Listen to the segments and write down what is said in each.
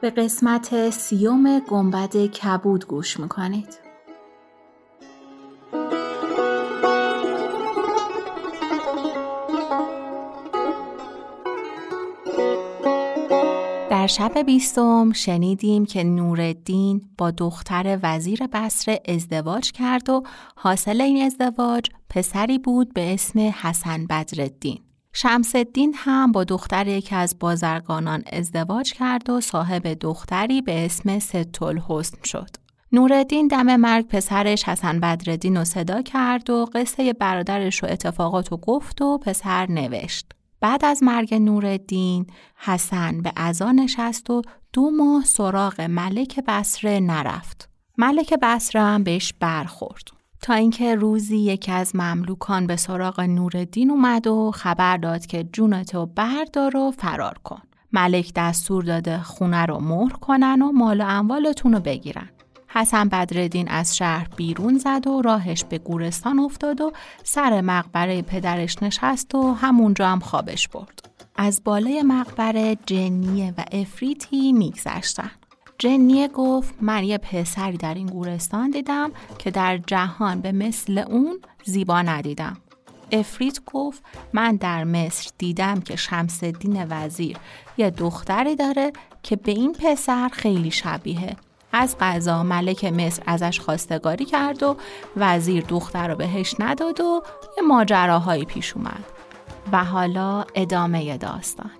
به قسمت سیوم گنبد کبود گوش می‌کنید در شب بیستم شنیدیم که نورالدین با دختر وزیر بصره ازدواج کرد و حاصل این ازدواج پسری بود به اسم حسن بدرالدین. شمس الدین هم با دختر یکی از بازرگانان ازدواج کرد و صاحب دختری به اسم ستول حسن شد. نوردین دم مرگ پسرش حسن بدردین رو صدا کرد و قصه برادرش و اتفاقات رو گفت و پسر نوشت. بعد از مرگ نوردین حسن به ازا نشست و دو ماه سراغ ملک بسره نرفت. ملک بسره هم بهش برخورد. تا اینکه روزی یکی از مملوکان به سراغ نوردین اومد و خبر داد که جونتو بردار و فرار کن. ملک دستور داده خونه رو مهر کنن و مال و اموالتون رو بگیرن. حسن بدردین از شهر بیرون زد و راهش به گورستان افتاد و سر مقبره پدرش نشست و همونجا هم خوابش برد. از بالای مقبره جنیه و افریتی میگذشتن. جنیه گفت من یه پسری در این گورستان دیدم که در جهان به مثل اون زیبا ندیدم. افریت گفت من در مصر دیدم که شمس دین وزیر یه دختری داره که به این پسر خیلی شبیه. از قضا ملک مصر ازش خواستگاری کرد و وزیر دختر رو بهش نداد و یه ماجراهایی پیش اومد. و حالا ادامه داستان.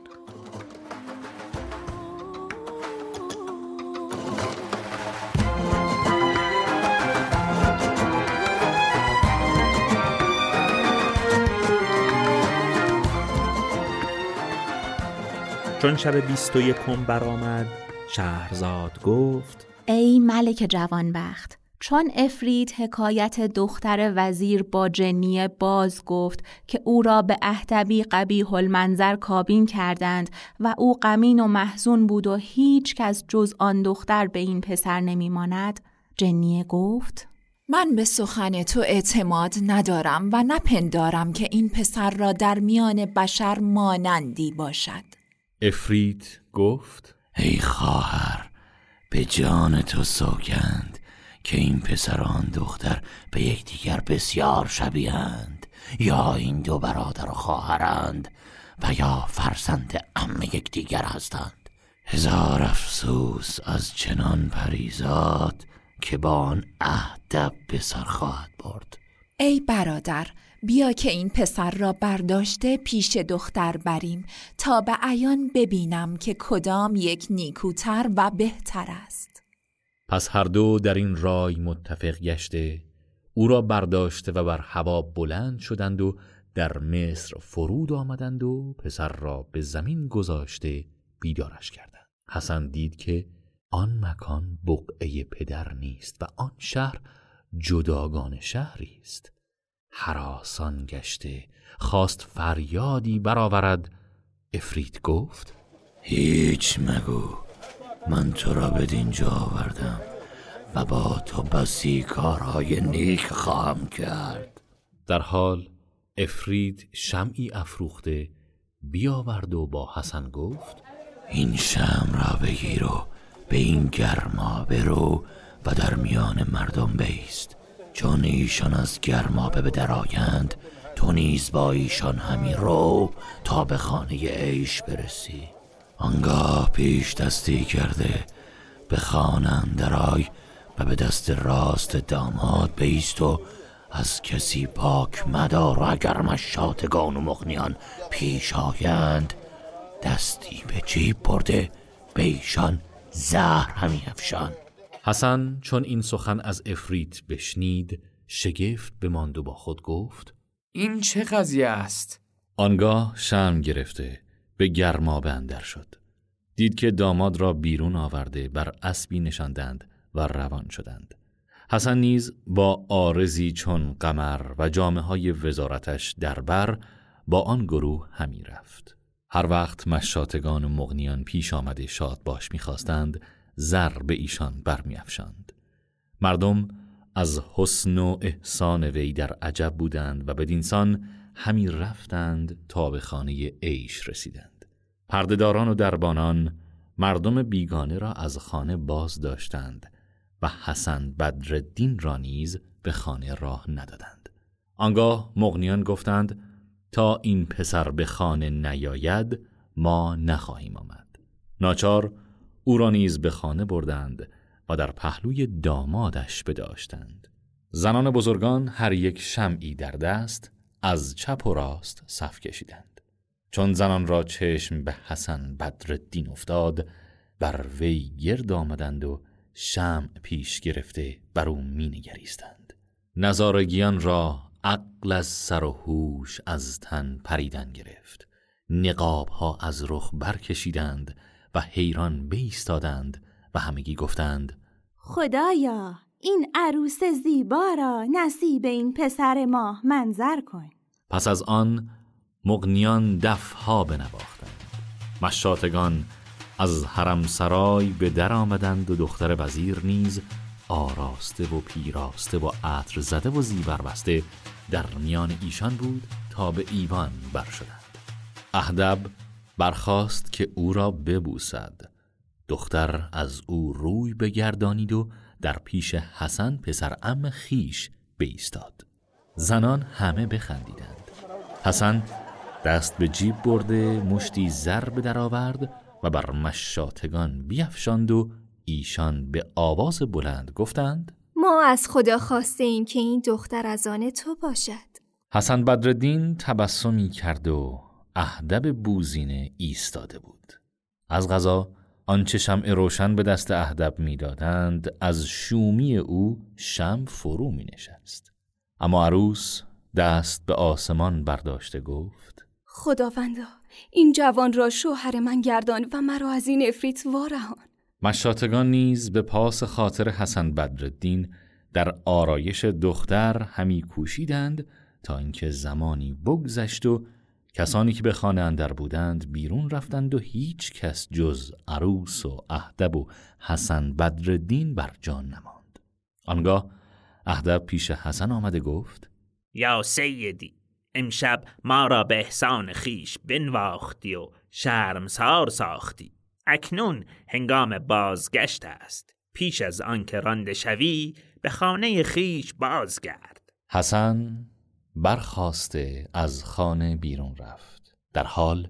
چون شب بیست و یکم برآمد شهرزاد گفت ای ملک جوانبخت چون افرید حکایت دختر وزیر با جنیه باز گفت که او را به اهدبی قبیح المنظر کابین کردند و او غمین و محزون بود و هیچ کس جز آن دختر به این پسر نمیماند. جنیه گفت من به سخن تو اعتماد ندارم و نپندارم که این پسر را در میان بشر مانندی باشد. افرید گفت ای خواهر به جان تو سوگند که این پسر آن دختر به یکدیگر بسیار شبیهند یا این دو برادر و خواهرند و یا فرزند ام یکدیگر هستند. هزار افسوس از چنان پریزاد که با آن اهدب به سر خواهد برد. ای برادر بیا که این پسر را برداشته پیش دختر بریم تا به عیان ببینم که کدام یک نیکوتر و بهتر است. پس هر دو در این رای متفق گشته او را برداشته و بر هوا بلند شدند و در مصر فرود آمدند و پسر را به زمین گذاشته بیدارش کردند. حسن دید که آن مکان بقعه پدر نیست و آن شهر جداگان شهری است. حراسان گشته خواست فریادی برآورد. افرید گفت هیچ مگو من تو را به دینجا آوردم و با تو بسی کارهای نیک خواهم کرد. در حال افرید شمعی افروخته بیاورد و با حسن گفت این شم را بگیر و به این گرما برو و در میان مردم بیست. چون ایشان از گرمابه به درآیند تو نیز با ایشان همی رو تا به خانه عیش برسی. آنگاه پیش دستی کرده به خانه درای و به دست راست داماد بیست و از کسی پاک مدار و اگر مشاتگان و مغنیان پیش آیند دستی به جیب برده به ایشان زهر همی افشان. حسن چون این سخن از افریت بشنید شگفت بماند و با خود گفت این چه قضیه است؟ آنگاه شرم گرفته به گرما اندر شد. دید که داماد را بیرون آورده بر اسبی نشاندند و روان شدند. حسن نیز با آرزی چون قمر و جامعه های وزارتش در بر با آن گروه همی رفت. هر وقت مشاتگان و مغنیان پیش آمده شاد باش می‌خواستند زر به ایشان برمیافشاند. مردم از حسن و احسان وی در عجب بودند و بدینسان همی رفتند تا به خانه عیش رسیدند. پردهداران و دربانان مردم بیگانه را از خانه باز داشتند و حسن بدردین را نیز به خانه راه ندادند. آنگاه مغنیان گفتند تا این پسر به خانه نیاید ما نخواهیم آمد. ناچار او را نیز به خانه بردند و در پهلوی دامادش بداشتند. زنان بزرگان هر یک شمعی در دست از چپ و راست صف کشیدند. چون زنان را چشم به حسن بدردین افتاد بر وی گرد آمدند و شمع پیش گرفته بر او مینگریستند. نظارگیان را عقل از سر و هوش از تن پریدن گرفت. نقاب ها از رخ برکشیدند و حیران بیستادند و همگی گفتند خدایا این عروس زیبا را نصیب این پسر ما منظر کن. پس از آن مغنیان دفها بنواختند. مشاتگان از حرم سرای به در آمدند و دختر وزیر نیز آراسته و پیراسته و عطر زده و زیبر بسته در میان ایشان بود تا به ایوان بر شدند اهدب برخواست که او را ببوسد. دختر از او روی بگردانید و در پیش حسن پسر ام خیش بیستاد. زنان همه بخندیدند. حسن دست به جیب برده مشتی زر به درآورد و بر مشاتگان بیفشاند و ایشان به آواز بلند گفتند ما از خدا خواسته ایم که این دختر از آن تو باشد. حسن بدردین تبسمی کرد و اهدب بوزینه ایستاده بود. از غذا آنچه شمع روشن به دست اهدب می‌دادند از شومی او شم فرو می نشست اما عروس دست به آسمان برداشته گفت خداوندا این جوان را شوهر من گردان و مرا از این افریت وارهان. مشاتگان نیز به پاس خاطر حسن بدردین در آرایش دختر همی کوشیدند تا اینکه زمانی بگذشت و کسانی که به خانه اندر بودند بیرون رفتند و هیچ کس جز عروس و اهدب و حسن بدردین بر جان نماند. آنگاه اهدب پیش حسن آمده گفت یا سیدی امشب ما را به احسان خیش بنواختی و شرمسار ساختی. اکنون هنگام بازگشت است. پیش از آنکه رانده شوی به خانه خیش بازگرد. حسن برخواسته از خانه بیرون رفت. در حال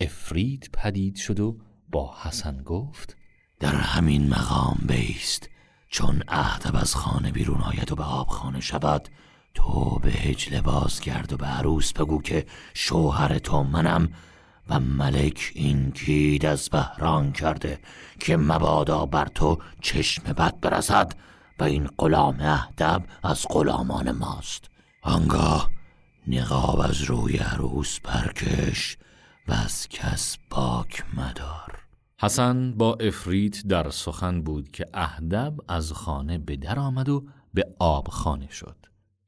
افرید پدید شد و با حسن گفت در همین مقام بیست. چون اهدب از خانه بیرون آید و به آب خانه شود تو به هجله باز کرد و به عروس بگو که شوهر تو منم و ملک این کید از بهران کرده که مبادا بر تو چشم بد برسد و این غلام اهدب از غلامان ماست. آنگاه نقاب از روی عروس برکش و از کس باک مدار. حسن با افریت در سخن بود که اهدب از خانه به در آمد و به آب خانه شد.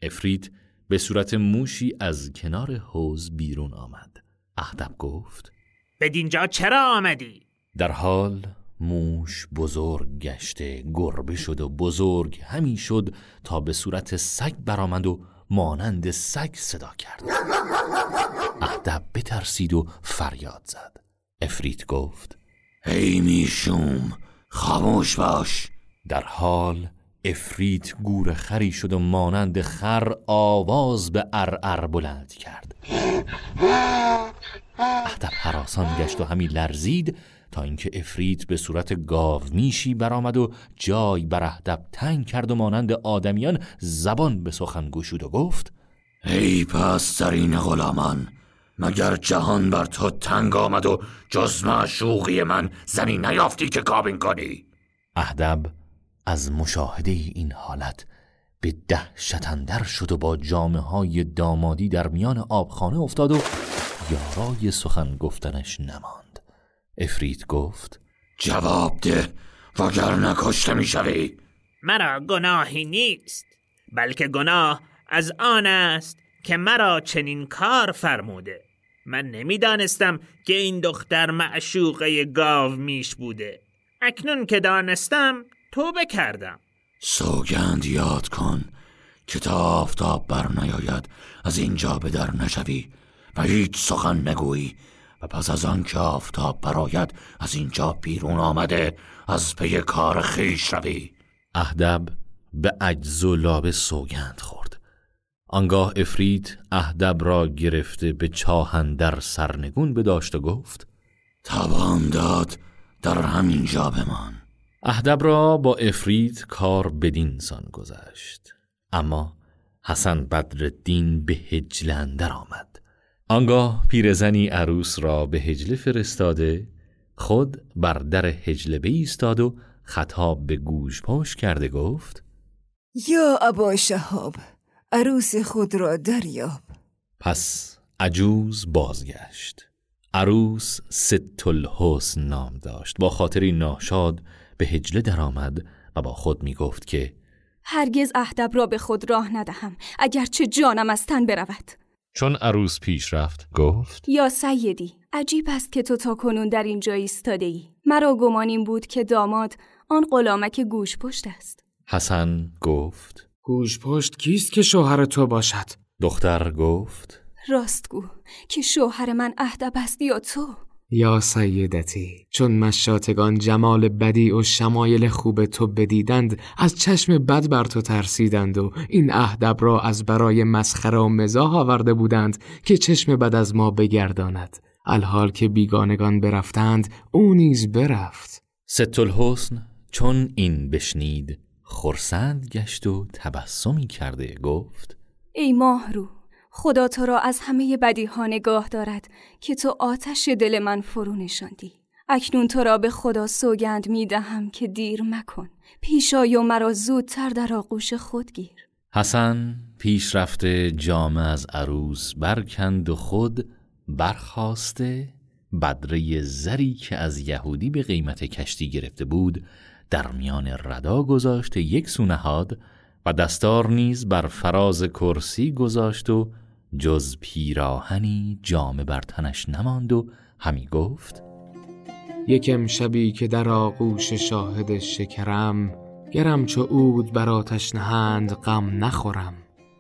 افریت به صورت موشی از کنار حوز بیرون آمد. اهدب گفت بدینجا چرا آمدی؟ در حال موش بزرگ گشته گربه شد و بزرگ همی شد تا به صورت سگ برآمد و مانند سگ صدا کرد. اهدب بترسید و فریاد زد. افریت گفت ای می‌شوم خاموش باش. در حال افریت گور خری شد و مانند خر آواز به ارعر بلند کرد. اهدب حراسان گشت و همی لرزید تا اینکه افریت به صورت گاو میشی برآمد و جای بر اهدب تنگ کرد و مانند آدمیان زبان به سخن گشود و گفت ای پسترین غلامان مگر جهان بر تو تنگ آمد و جز معشوقی من زنی نیافتی که کابین کنی؟ اهدب از مشاهده این حالت به دهشت اندر شد و با جامعه های دامادی در میان آبخانه افتاد و یارای سخن گفتنش نماند. افرید گفت. جواب ده وگر نکشته می‌شوی. مرا گناهی نیست بلکه گناه از آن است که مرا چنین کار فرموده. من نمی‌دانستم که این دختر معشوقه گاو میش بوده. اکنون که دانستم توبه کردم. سوگند یاد کن که تا آفتاب بر نیاید از اینجا به در نشوی و هیچ سخن نگویی. و پس از آن که آفتاب براید از اینجا بیرون آمده از پی کار خیش روی. اهدب به عجز و لابه سوگند خورد. آنگاه افرید اهدب را گرفته به چاهندر سرنگون بداشت و گفت توان داد در همین جا بمان. اهدب را با افرید کار بدین سان گذشت. اما حسن بدرالدین به هجله اندر آمد. آنگاه پیرزنی عروس را به هجله فرستاده خود بر در هجله بایستاد و خطاب به گوش پاش کرده گفت یا ابا شهاب عروس خود را دریاب. پس عجوز بازگشت. عروس ست الحسن نام داشت. با خاطری ناشاد به هجله درآمد و با خود می گفت که هرگز اهدب را به خود راه ندهم اگرچه جانم از تن برود. چون عروس پیش رفت گفت یا سیدی عجیب است که تو تا کنون در اینجا ایستاده ای مرا گمانیم بود که داماد آن غلامک گوش پشت است. حسن گفت گوش پشت کیست که شوهر تو باشد؟ دختر گفت راستگو که شوهر من اهدب است یا تو؟ یا سیدتی چون مشاتگان جمال بدی و شمایل خوب تو بدیدند از چشم بد بر تو ترسیدند و این اهدب را از برای مسخره و مزاح آورده بودند که چشم بد از ما بگرداند. الحال که بیگانگان برفتند او نیز برفت. ست الحسن چون این بشنید خرسند گشت و تبسمی کرده گفت ای ماهرو خدا تو را از همه بدیها نگاه دارد که تو آتش دل من فرو نشاندی. اکنون تو را به خدا سوگند می دهم که دیر مکن. پیشای و مرا زودتر در آغوش خود گیر. حسن پیش رفته جامه از عروس برکند و خود برخواسته. بدره زری که از یهودی به قیمت کشتی گرفته بود در میان ردا گذاشته یک سونهاد و دستار نیز بر فراز کرسی گذاشت و جز پیراهنی جامه بر تنش نماند و همی گفت یکم شبی که در آغوش شاهد شکرم گرم چو عود بر آتش نهند غم نخورم.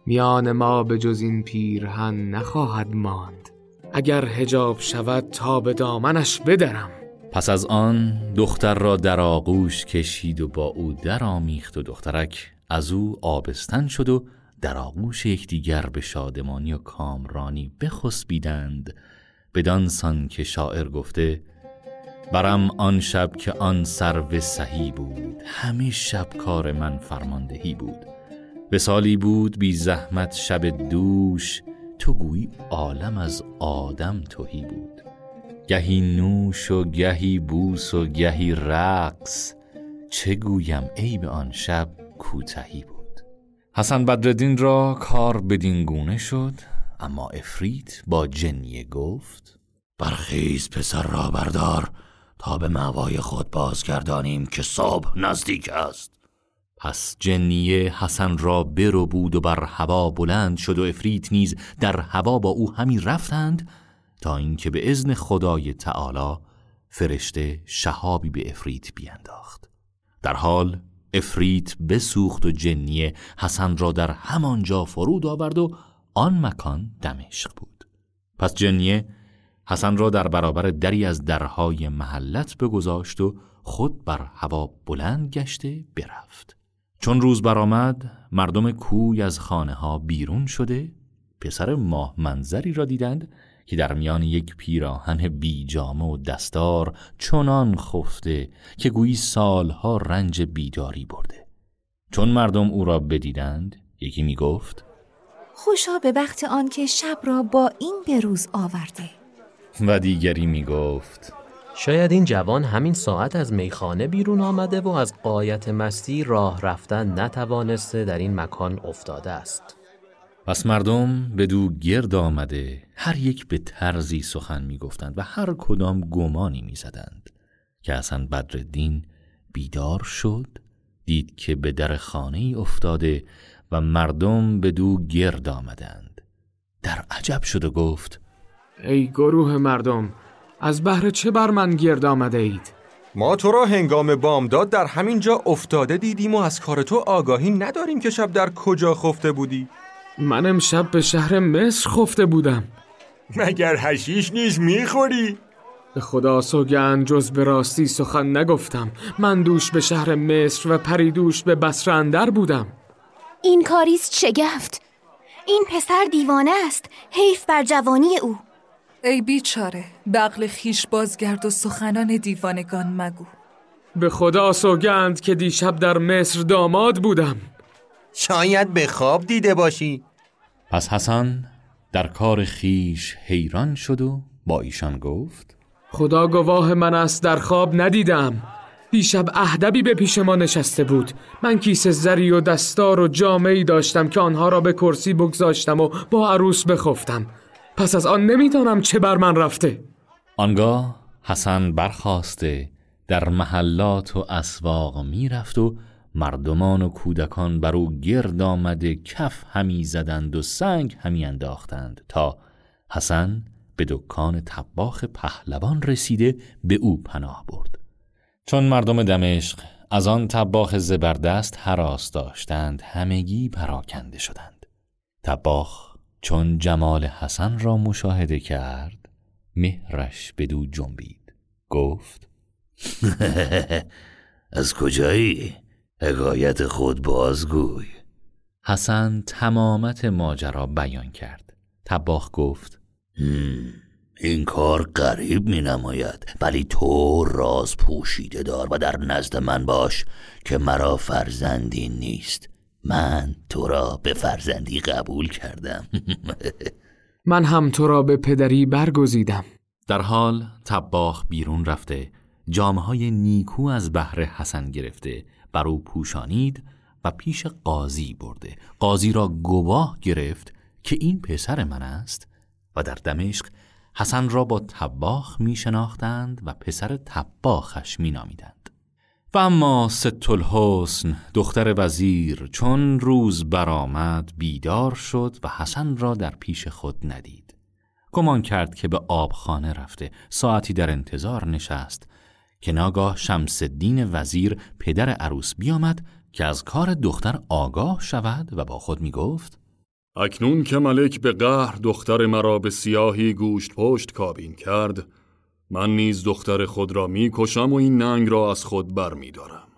میان ما به جز این پیرهن نخواهد ماند. اگر هجاب شود تا به دامنش بدرم. پس از آن دختر را در آغوش کشید و با او در آمیخت و دخترک از او آبستن شد و در آغوش یکدیگر به شادمانی و کامرانی بخسبیدند بدان سان که شاعر گفته برم آن شب که آن سرو سهی بود همه شب کار من فرماندهی بود. به سالی بود بی زحمت شب دوش تو گویی عالم از آدم توهی بود. گهی نوش و گهی بوس و گهی رقص چه گویم ای به آن شب کوتهی بود؟ حسن بدردین را کار بدین گونه شد اما افریت با جنیه گفت برخیز پسر را بردار تا به معوای خود بازگردانیم که صبح نزدیک است. پس جنیه حسن را برو بود و بر هوا بلند شد و افریت نیز در هوا با او همی رفتند تا اینکه به اذن خدای تعالی فرشته شهابی به افریت بینداخت. در حال افریت بسوخت و جنیه حسن را در همانجا فرود آورد و آن مکان دمشق بود. پس جنیه حسن را در برابر دری از درهای محلت بگذاشت و خود بر هوا بلند گشته برفت. چون روز برآمد مردم کوی از خانه ها بیرون شده پسر ماه منظری را دیدند که در میان یک پیراهن بیجامه و دستار چنان خفته که گویی سالها رنج بیداری برده. چون مردم او را بدیدند یکی می گفت خوشا به وقت آن که شب را با این بروز آورده. و دیگری می گفت شاید این جوان همین ساعت از میخانه بیرون آمده و از قایت مستی راه رفتن نتوانسته در این مکان افتاده است. پس مردم به دو گرد آمده هر یک به طرزی سخن می گفتند و هر کدام گمانی می زدند که اصلا بدردین بیدار شد دید که به در خانه ای افتاده و مردم به دو گرد آمدند. در عجب شد و گفت ای گروه مردم از بهر چه بر من گرد آمده اید؟ ما تو را هنگام بامداد در همین جا افتاده دیدیم و از کار تو آگاهی نداریم که شب در کجا خفته بودی. من امشب به شهر مصر خفته بودم. مگر هشیش نیز می‌خوری؟ به خدا سوگند جز به راستی سخن نگفتم. من دوش به شهر مصر و پریدوش به بسر اندر بودم. این کاریست شگفت. این پسر دیوانه است. حیف بر جوانی او. ای بیچاره بغل خیش بازگرد و سخنان دیوانگان مگو. به خدا سوگند که دیشب در مصر داماد بودم. شاید به خواب دیده باشی. پس حسن در کار خیش حیران شد و با ایشان گفت خدا گواه من است در خواب ندیدم. دیشب اهدبی به پیش ما نشسته بود. من کیسه زری و دستار و جامعی داشتم که آنها را به کرسی بگذاشتم و با عروس بخفتم. پس از آن نمی‌دانم چه بر من رفته. آنگاه حسن برخواسته در محلات و اسواق می‌رفت و مردمان و کودکان بر او گرد آمده کف همی زدند و سنگ همی انداختند تا حسن به دکان طباخ پهلوان رسیده به او پناه برد. چون مردم دمشق از آن طباخ زبردست حراس داشتند همگی پراکنده شدند. طباخ چون جمال حسن را مشاهده کرد مهرش بدو جنبید. گفت از کجایی؟ حکایت خود بازگوی. حسن تمامت ماجرا بیان کرد. تباخ گفت این کار قریب می نماید ولی تو راز پوشیده دار و در نزد من باش که مرا فرزندی نیست. من تو را به فرزندی قبول کردم. من هم تو را به پدری برگزیدم. در حال تباخ بیرون رفته جامعه های نیکو از بهر حسن گرفته بر او پوشانید و پیش قاضی برده قاضی را گواه گرفت که این پسر من است و در دمشق حسن را با تباخ می شناختند و پسر تباخش می نامیدند. و اما ست الحسن دختر وزیر چون روز برآمد بیدار شد و حسن را در پیش خود ندید. گمان کرد که به آبخانه رفته ساعتی در انتظار نشست که ناگاه شمس الدین وزیر پدر عروس بیامد که از کار دختر آگاه شود و با خود می گفت اکنون که ملک به قهر دختر مرا به سیاهی گوشت پشت کابین کرد من نیز دختر خود را می کشم و این ننگ را از خود بر می دارم.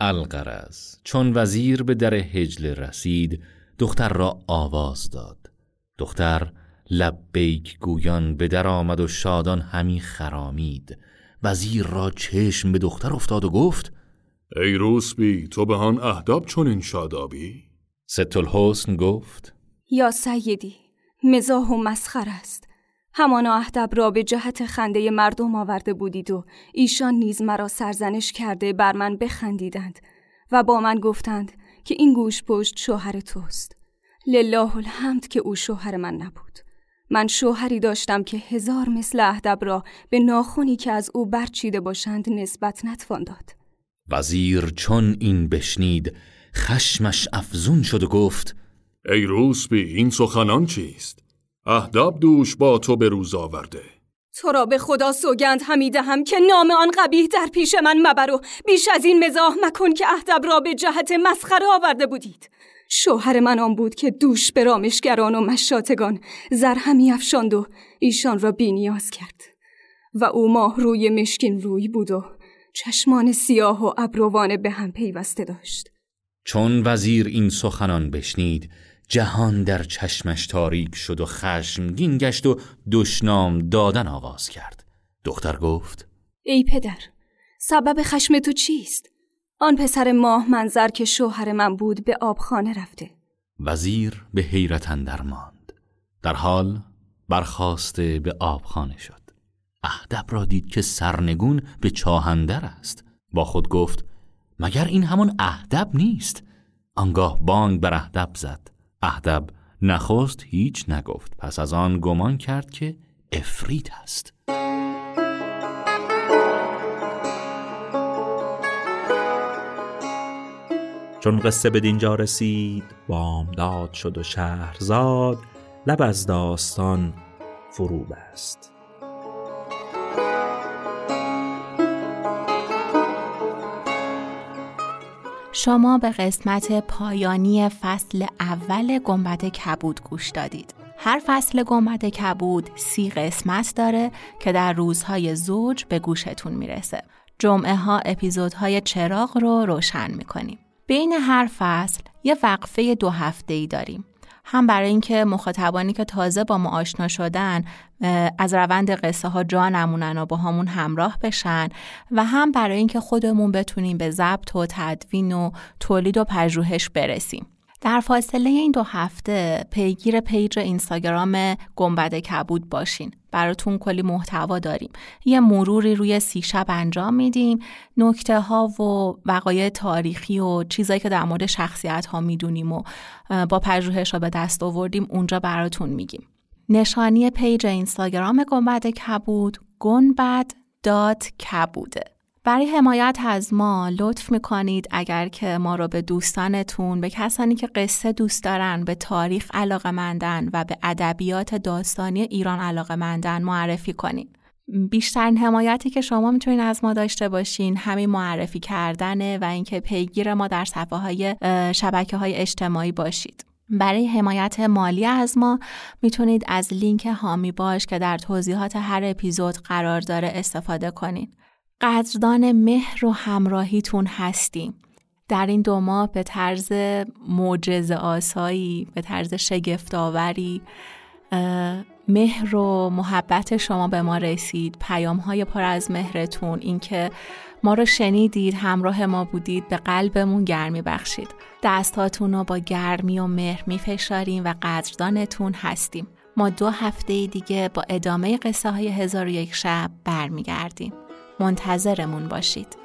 القرز چون وزیر به در هجل رسید دختر را آواز داد دختر لبیک گویان به در آمد و شادان همی خرامید وزیر را چشم به دختر افتاد و گفت ای روسبی تو به هان اهداب چون این شادابی؟ ست الحسن گفت یا سیدی مزاح و مسخر است. همانا اهدب را به جهت خنده مردم آورده بودید و ایشان نیز مرا سرزنش کرده بر من بخندیدند و با من گفتند که این گوش پشت شوهر توست. لله الحمد که او شوهر من نبود. من شوهری داشتم که هزار مثل اهدب را به ناخونی که از او برچیده باشند نسبت نتوان داد. وزیر چون این بشنید خشمش افزون شد و گفت ای روسبی این سخنان چیست؟ اهدب دوش با تو به روز آورده. تو را به خدا سوگند همیده هم که نام آن قبیه در پیش من مبر و بیش از این مزاح مکن که اهدب را به جهت مسخره آورده بودید. شوهر من آن بود که دوش به رامشگران و مشاتگان زر همی افشاند و ایشان را بینیاز کرد. و او ماه روی مشکین روی بود و چشمان سیاه و ابروان به هم پیوسته داشت. چون وزیر این سخنان بشنید جهان در چشمش تاریک شد و خشمگین گشت و دشنام دادن آغاز کرد. دختر گفت ای پدر سبب خشم تو چیست؟ آن پسر ماه منظر که شوهر من بود به آبخانه رفته. وزیر به حیرت اندر ماند. در حال برخواسته به آبخانه شد. اهدب را دید که سرنگون به چاهندر است. با خود گفت مگر این همون اهدب نیست؟ آنگاه بانگ بر اهدب زد. اهدب نخست هیچ نگفت. پس از آن گمان کرد که افریت است. چون قصه به دینجا رسید بامداد شد و شهرزاد لب از داستان فرو بست شما به قسمت پایانی فصل اول گنبد کبود گوش دادید. هر فصل گنبد کبود سی قسمت داره که در روزهای زوج به گوشتون می‌رسه. جمعه ها اپیزودهای چراغ رو روشن می‌کنیم. بین هر فصل یه وقفه دو هفته ای داریم. هم برای اینکه مخاطبانی که تازه با ما آشنا شدن از روند قصه ها جا نمونن و با همون همراه بشن و هم برای اینکه خودمون بتونیم به ضبط و تدوین و تولید و پژوهش برسیم. در فاصله این دو هفته پیگیر پیج اینستاگرام گنبد کبود باشین. براتون کلی محتوا داریم. یه مروری روی سی شب انجام میدیم. نکته ها و وقایع تاریخی و چیزایی که در مورد شخصیت ها می‌دونیم و با پژوهش ها به دست آوردیم اونجا براتون میگیم. نشانی پیج اینستاگرام گنبد کبود گنبد dot کبوده. برای حمایت از ما لطف می‌کنید اگر که ما رو به دوستانتون به کسانی که قصه دوست دارن به تاریخ علاقه مندن و به ادبیات داستانی ایران علاقه مندن معرفی کنید. بیشترین حمایتی که شما می‌تونید از ما داشته باشین همین معرفی کردنه و اینکه پیگیر ما در صفحه های شبکه های اجتماعی باشید. برای حمایت مالی از ما می‌تونید از لینک هامی باش که در توضیحات هر اپیزود قرار داره استفاده کنید. قدردان مهر و همراهیتون هستیم. در این دو ماه به طرز معجز آسایی، به طرز شگفتآوری مهر و محبت شما به ما رسید. پیام های پر از مهرتون اینکه ما رو شنیدید همراه ما بودید به قلبمون گرمی بخشید. دستاتون رو با گرمی و مهر میفشاریم و قدردانتون هستیم. ما دو هفته دیگه با ادامه قصه های هزار و یک شب برمیگردیم. منتظرمون باشید.